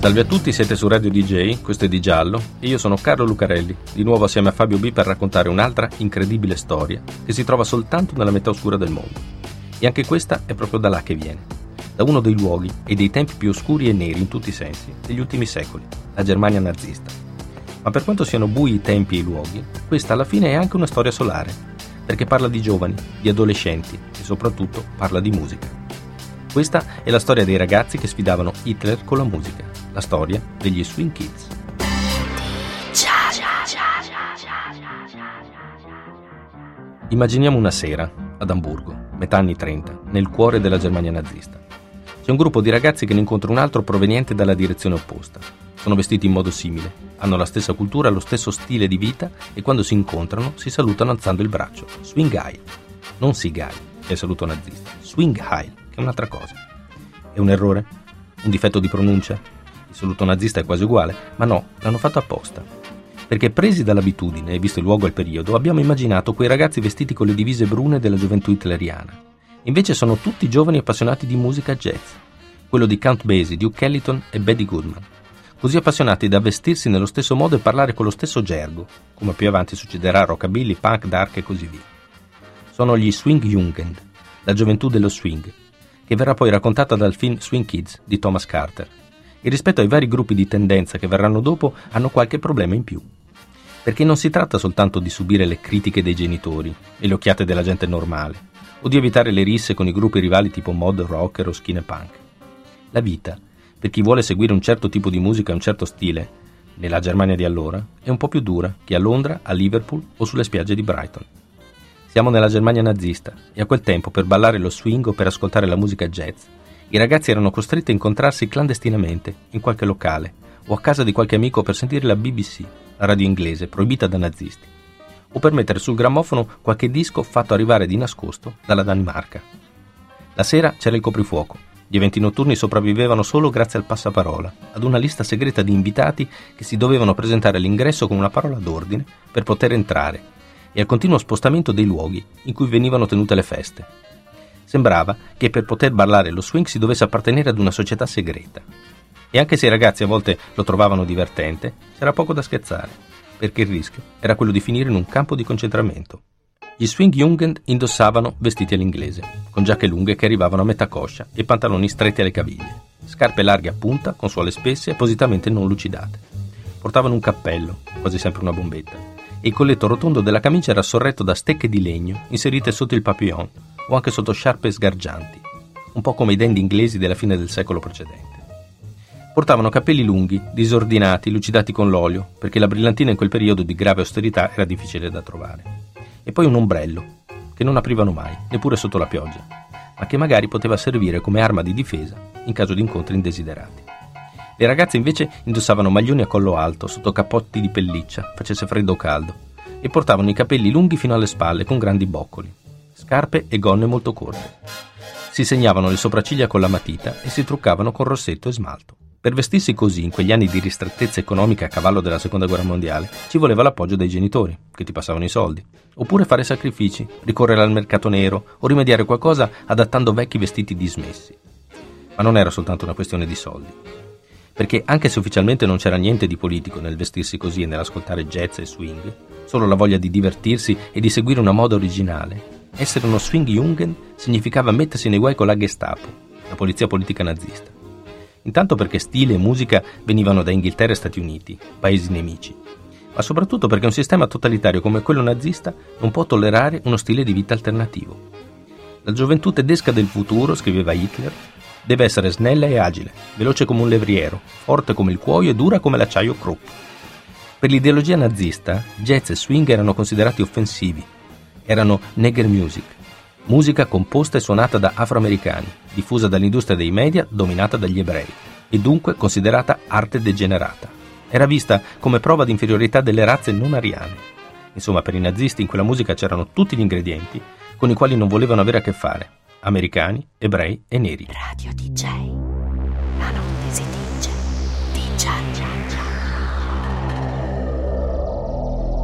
Salve a tutti, siete su Radio DJ, questo è Di Giallo e io sono Carlo Lucarelli, di nuovo assieme a Fabio B per raccontare un'altra incredibile storia che si trova soltanto nella metà oscura del mondo. E anche questa è proprio da là che viene, da uno dei luoghi e dei tempi più oscuri e neri in tutti i sensi degli ultimi secoli, la Germania nazista. Ma per quanto siano bui i tempi e i luoghi, questa alla fine è anche una storia solare, perché parla di giovani, di adolescenti e soprattutto parla di musica. Questa è la storia dei ragazzi che sfidavano Hitler con la musica, la storia degli Swing Kids. Immaginiamo una sera, ad Amburgo, metà anni 30, nel cuore della Germania nazista. C'è un gruppo di ragazzi che ne incontra un altro proveniente dalla direzione opposta. Sono vestiti in modo simile, hanno la stessa cultura, lo stesso stile di vita e quando si incontrano si salutano alzando il braccio. Swing Heil. Non che è il saluto nazista. Swing Heil, che è un'altra cosa. È un errore? Un difetto di pronuncia? Il saluto nazista è quasi uguale, ma no, l'hanno fatto apposta perché presi dall'abitudine e visto il luogo e il periodo, abbiamo immaginato quei ragazzi vestiti con le divise brune della gioventù hitleriana. Invece sono tutti giovani appassionati di musica jazz, quello di Count Basie, Duke Ellington e Betty Goodman. Così appassionati da vestirsi nello stesso modo e parlare con lo stesso gergo, come più avanti succederà a rockabilly, punk, dark e così via. Sono gli Swing Jugend, la gioventù dello swing, che verrà poi raccontata dal film Swing Kids di Thomas Carter. E rispetto ai vari gruppi di tendenza che verranno dopo, hanno qualche problema in più perché non si tratta soltanto di subire le critiche dei genitori e le occhiate della gente normale, o di evitare le risse con i gruppi rivali tipo mod, rocker o skin punk. La vita, per chi vuole seguire un certo tipo di musica e un certo stile, nella Germania di allora, è un po' più dura che a Londra, a Liverpool o sulle spiagge di Brighton. Siamo nella Germania nazista e a quel tempo per ballare lo swing o per ascoltare la musica jazz, i ragazzi erano costretti a incontrarsi clandestinamente in qualche locale o a casa di qualche amico per sentire la BBC, la radio inglese proibita da nazisti, o per mettere sul grammofono qualche disco fatto arrivare di nascosto dalla Danimarca. La sera c'era il coprifuoco. Gli eventi notturni sopravvivevano solo grazie al passaparola, ad una lista segreta di invitati che si dovevano presentare all'ingresso con una parola d'ordine per poter entrare e al continuo spostamento dei luoghi in cui venivano tenute le feste. Sembrava che per poter ballare lo swing si dovesse appartenere ad una società segreta, e anche se i ragazzi a volte lo trovavano divertente, c'era poco da scherzare, perché il rischio era quello di finire in un campo di concentramento. Gli swing Jugend indossavano vestiti all'inglese, con giacche lunghe che arrivavano a metà coscia e pantaloni stretti alle caviglie, scarpe larghe a punta con suole spesse e appositamente non lucidate. Portavano un cappello, quasi sempre una bombetta, e il colletto rotondo della camicia era sorretto da stecche di legno inserite sotto il papillon o anche sotto sciarpe sgargianti, un po' come i dandy inglesi della fine del secolo precedente. Portavano capelli lunghi, disordinati, lucidati con l'olio, perché la brillantina in quel periodo di grave austerità era difficile da trovare. E poi un ombrello, che non aprivano mai, neppure sotto la pioggia, ma che magari poteva servire come arma di difesa in caso di incontri indesiderati. Le ragazze invece indossavano maglioni a collo alto, sotto cappotti di pelliccia, facesse freddo o caldo, e portavano i capelli lunghi fino alle spalle con grandi boccoli, scarpe e gonne molto corte. Si segnavano le sopracciglia con la matita e si truccavano con rossetto e smalto. Per vestirsi così in quegli anni di ristrettezza economica a cavallo della seconda guerra mondiale ci voleva l'appoggio dei genitori, che ti passavano i soldi, oppure fare sacrifici, ricorrere al mercato nero o rimediare qualcosa adattando vecchi vestiti dismessi. Ma non era soltanto una questione di soldi. Perché anche se ufficialmente non c'era niente di politico nel vestirsi così e nell'ascoltare jazz e swing, solo la voglia di divertirsi e di seguire una moda originale, essere uno swing jungen significava mettersi nei guai con la Gestapo, la polizia politica nazista. Intanto perché stile e musica venivano da Inghilterra e Stati Uniti, paesi nemici, ma soprattutto perché un sistema totalitario come quello nazista non può tollerare uno stile di vita alternativo. La gioventù tedesca del futuro, scriveva Hitler, deve essere snella e agile, veloce come un levriero, forte come il cuoio e dura come l'acciaio Krupp. Per l'ideologia nazista, jazz e swing erano considerati offensivi, erano nigger music, musica composta e suonata da afroamericani, diffusa dall'industria dei media dominata dagli ebrei, e dunque considerata arte degenerata. Era vista come prova di inferiorità delle razze non ariane. Insomma, per i nazisti in quella musica c'erano tutti gli ingredienti con i quali non volevano avere a che fare, americani, ebrei e neri. Radio DJ.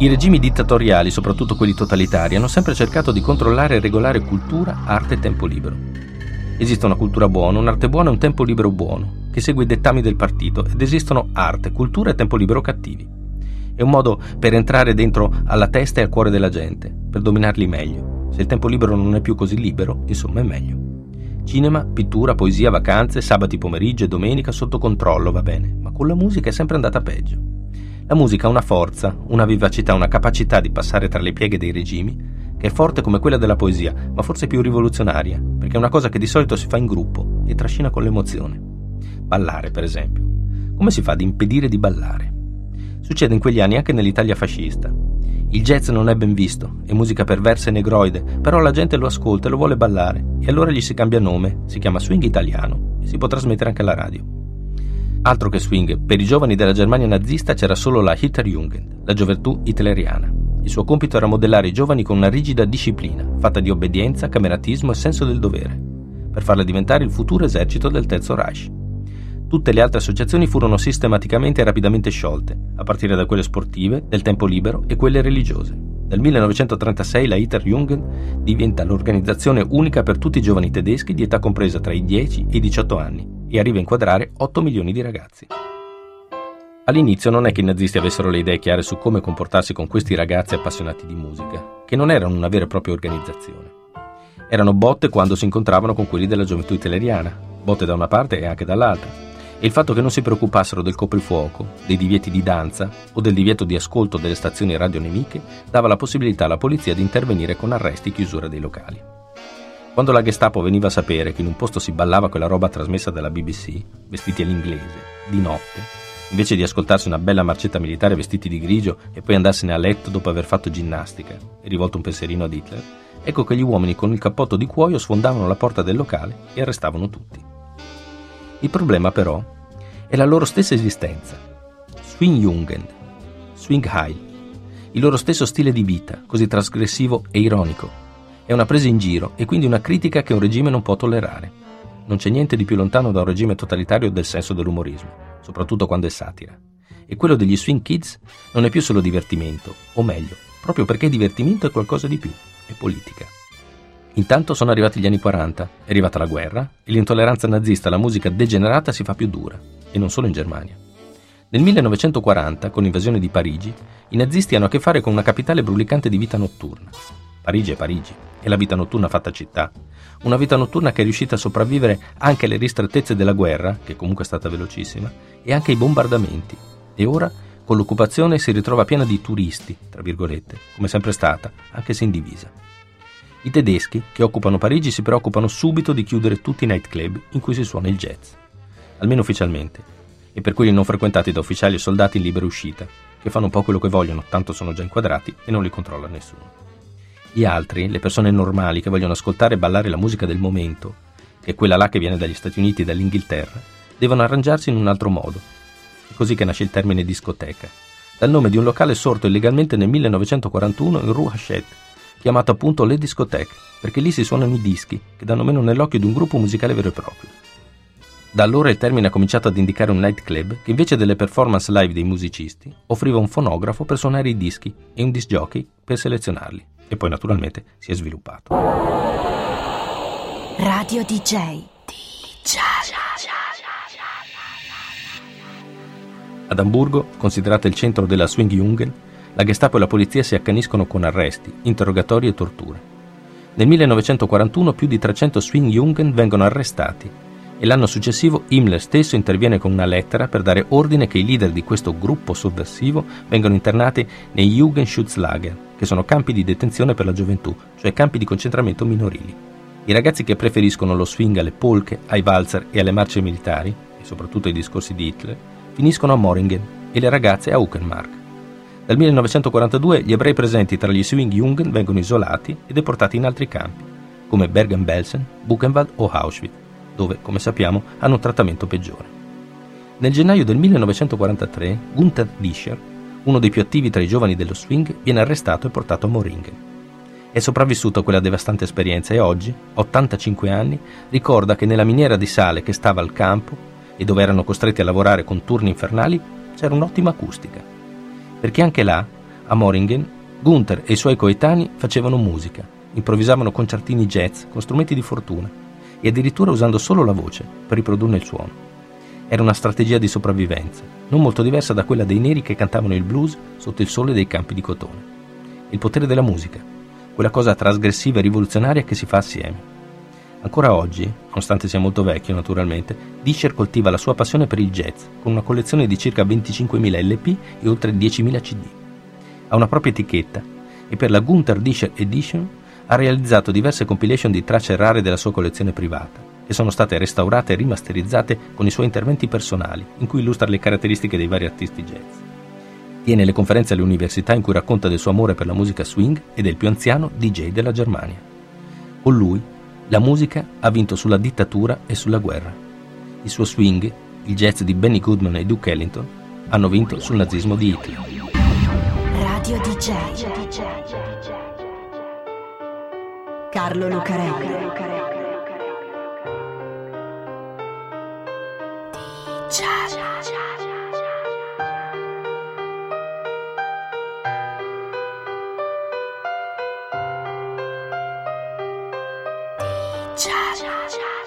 I regimi dittatoriali, soprattutto quelli totalitari, hanno sempre cercato di controllare e regolare cultura, arte e tempo libero. Esiste una cultura buona, un'arte buona e un tempo libero buono, che segue i dettami del partito, ed esistono arte, cultura e tempo libero cattivi. È un modo per entrare dentro alla testa e al cuore della gente, per dominarli meglio. Se il tempo libero non è più così libero, insomma è meglio. Cinema, pittura, poesia, vacanze, sabati pomeriggio e domenica sotto controllo, va bene, ma con la musica è sempre andata peggio. La musica ha una forza, una vivacità, una capacità di passare tra le pieghe dei regimi che è forte come quella della poesia, ma forse più rivoluzionaria, perché è una cosa che di solito si fa in gruppo e trascina con l'emozione. Ballare, per esempio. Come si fa ad impedire di ballare? Succede in quegli anni anche nell'Italia fascista. Il jazz non è ben visto, è musica perversa e negroide, però la gente lo ascolta e lo vuole ballare, e allora gli si cambia nome, si chiama swing italiano e si può trasmettere anche alla radio. Altro che swing, per i giovani della Germania nazista c'era solo la Hitlerjugend, la gioventù hitleriana. Il suo compito era modellare i giovani con una rigida disciplina, fatta di obbedienza, cameratismo e senso del dovere, per farla diventare il futuro esercito del Terzo Reich. Tutte le altre associazioni furono sistematicamente e rapidamente sciolte, a partire da quelle sportive, del tempo libero e quelle religiose. Nel 1936 la Hitlerjugend diventa l'organizzazione unica per tutti i giovani tedeschi di età compresa tra i 10 e i 18 anni e arriva a inquadrare 8 milioni di ragazzi. All'inizio non è che i nazisti avessero le idee chiare su come comportarsi con questi ragazzi appassionati di musica, che non erano una vera e propria organizzazione. Erano botte quando si incontravano con quelli della gioventù hitleriana, botte da una parte e anche dall'altra e il fatto che non si preoccupassero del coprifuoco, dei divieti di danza o del divieto di ascolto delle stazioni radio nemiche dava la possibilità alla polizia di intervenire con arresti e chiusura dei locali. Quando la Gestapo veniva a sapere che in un posto si ballava quella roba trasmessa dalla BBC, vestiti all'inglese, di notte, invece di ascoltarsi una bella marcetta militare vestiti di grigio e poi andarsene a letto dopo aver fatto ginnastica e rivolto un pensierino ad Hitler, ecco che gli uomini con il cappotto di cuoio sfondavano la porta del locale e arrestavano tutti. Il problema però è la loro stessa esistenza. Swing Jugend, Swing Heil, il loro stesso stile di vita, così trasgressivo e ironico. È una presa in giro e quindi una critica che un regime non può tollerare. Non c'è niente di più lontano da un regime totalitario del senso dell'umorismo, soprattutto quando è satira. E quello degli Swing Kids non è più solo divertimento, o meglio, proprio perché divertimento è qualcosa di più, è politica. Intanto sono arrivati gli anni 40, è arrivata la guerra e l'intolleranza nazista alla musica degenerata si fa più dura, e non solo in Germania. Nel 1940, con l'invasione di Parigi, i nazisti hanno a che fare con una capitale brulicante di vita notturna. Parigi è Parigi, è la vita notturna fatta città. Una vita notturna che è riuscita a sopravvivere anche alle ristrettezze della guerra, che comunque è stata velocissima, e anche ai bombardamenti. E ora, con l'occupazione, si ritrova piena di turisti, tra virgolette, come sempre stata, anche se in divisa. I tedeschi, che occupano Parigi, si preoccupano subito di chiudere tutti i nightclub in cui si suona il jazz, almeno ufficialmente, e per quelli non frequentati da ufficiali e soldati in libera uscita, che fanno un po' quello che vogliono, tanto sono già inquadrati e non li controlla nessuno. Gli altri, le persone normali che vogliono ascoltare e ballare la musica del momento, che è quella là che viene dagli Stati Uniti e dall'Inghilterra, devono arrangiarsi in un altro modo. È così che nasce il termine discoteca, dal nome di un locale sorto illegalmente nel 1941 in Rue Hachette, chiamato appunto Le Discothèque, perché lì si suonano i dischi, che danno meno nell'occhio di un gruppo musicale vero e proprio. Da allora il termine ha cominciato ad indicare un nightclub che invece delle performance live dei musicisti offriva un fonografo per suonare i dischi e un disc jockey per selezionarli. E poi naturalmente si è sviluppato. Radio DJ. DJ. Ad Amburgo, considerata il centro della swing Jungen, la Gestapo e la polizia si accaniscono con arresti, interrogatori e torture. Nel 1941 più di 300 Swing Jungen vengono arrestati e l'anno successivo Himmler stesso interviene con una lettera per dare ordine che i leader di questo gruppo sovversivo vengano internati nei Jugendschutzlager, che sono campi di detenzione per la gioventù, cioè campi di concentramento minorili. I ragazzi che preferiscono lo swing alle polche, ai valzer e alle marce militari, e soprattutto ai discorsi di Hitler, finiscono a Moringen e le ragazze a Uckenmark. Dal 1942 gli ebrei presenti tra gli Swing Jungen vengono isolati e deportati in altri campi, come Bergen-Belsen, Buchenwald o Auschwitz, dove, come sappiamo, hanno un trattamento peggiore. Nel gennaio del 1943, Gunther Discher, uno dei più attivi tra i giovani dello swing, viene arrestato e portato a Moringen. È sopravvissuto a quella devastante esperienza e oggi, a 85 anni, ricorda che nella miniera di sale che stava al campo e dove erano costretti a lavorare con turni infernali c'era un'ottima acustica. Perché anche là, a Moringen, Gunther e i suoi coetanei facevano musica, improvvisavano concertini jazz con strumenti di fortuna e addirittura usando solo la voce per riprodurne il suono. Era una strategia di sopravvivenza, non molto diversa da quella dei neri che cantavano il blues sotto il sole dei campi di cotone. Il potere della musica, quella cosa trasgressiva e rivoluzionaria che si fa assieme. Ancora oggi, nonostante sia molto vecchio naturalmente, Disher coltiva la sua passione per il jazz, con una collezione di circa 25.000 LP e oltre 10.000 CD. Ha una propria etichetta e per la Gunther Disher Edition ha realizzato diverse compilation di tracce rare della sua collezione privata, che sono state restaurate e rimasterizzate con i suoi interventi personali, in cui illustra le caratteristiche dei vari artisti jazz. Tiene le conferenze alle università in cui racconta del suo amore per la musica swing e del più anziano DJ della Germania. Con lui, la musica ha vinto sulla dittatura e sulla guerra. Il suo swing, il jazz di Benny Goodman e Duke Ellington, hanno vinto sul nazismo di Hitler. Radio DJ. Carlo Lucarelli. DJ. 家。家家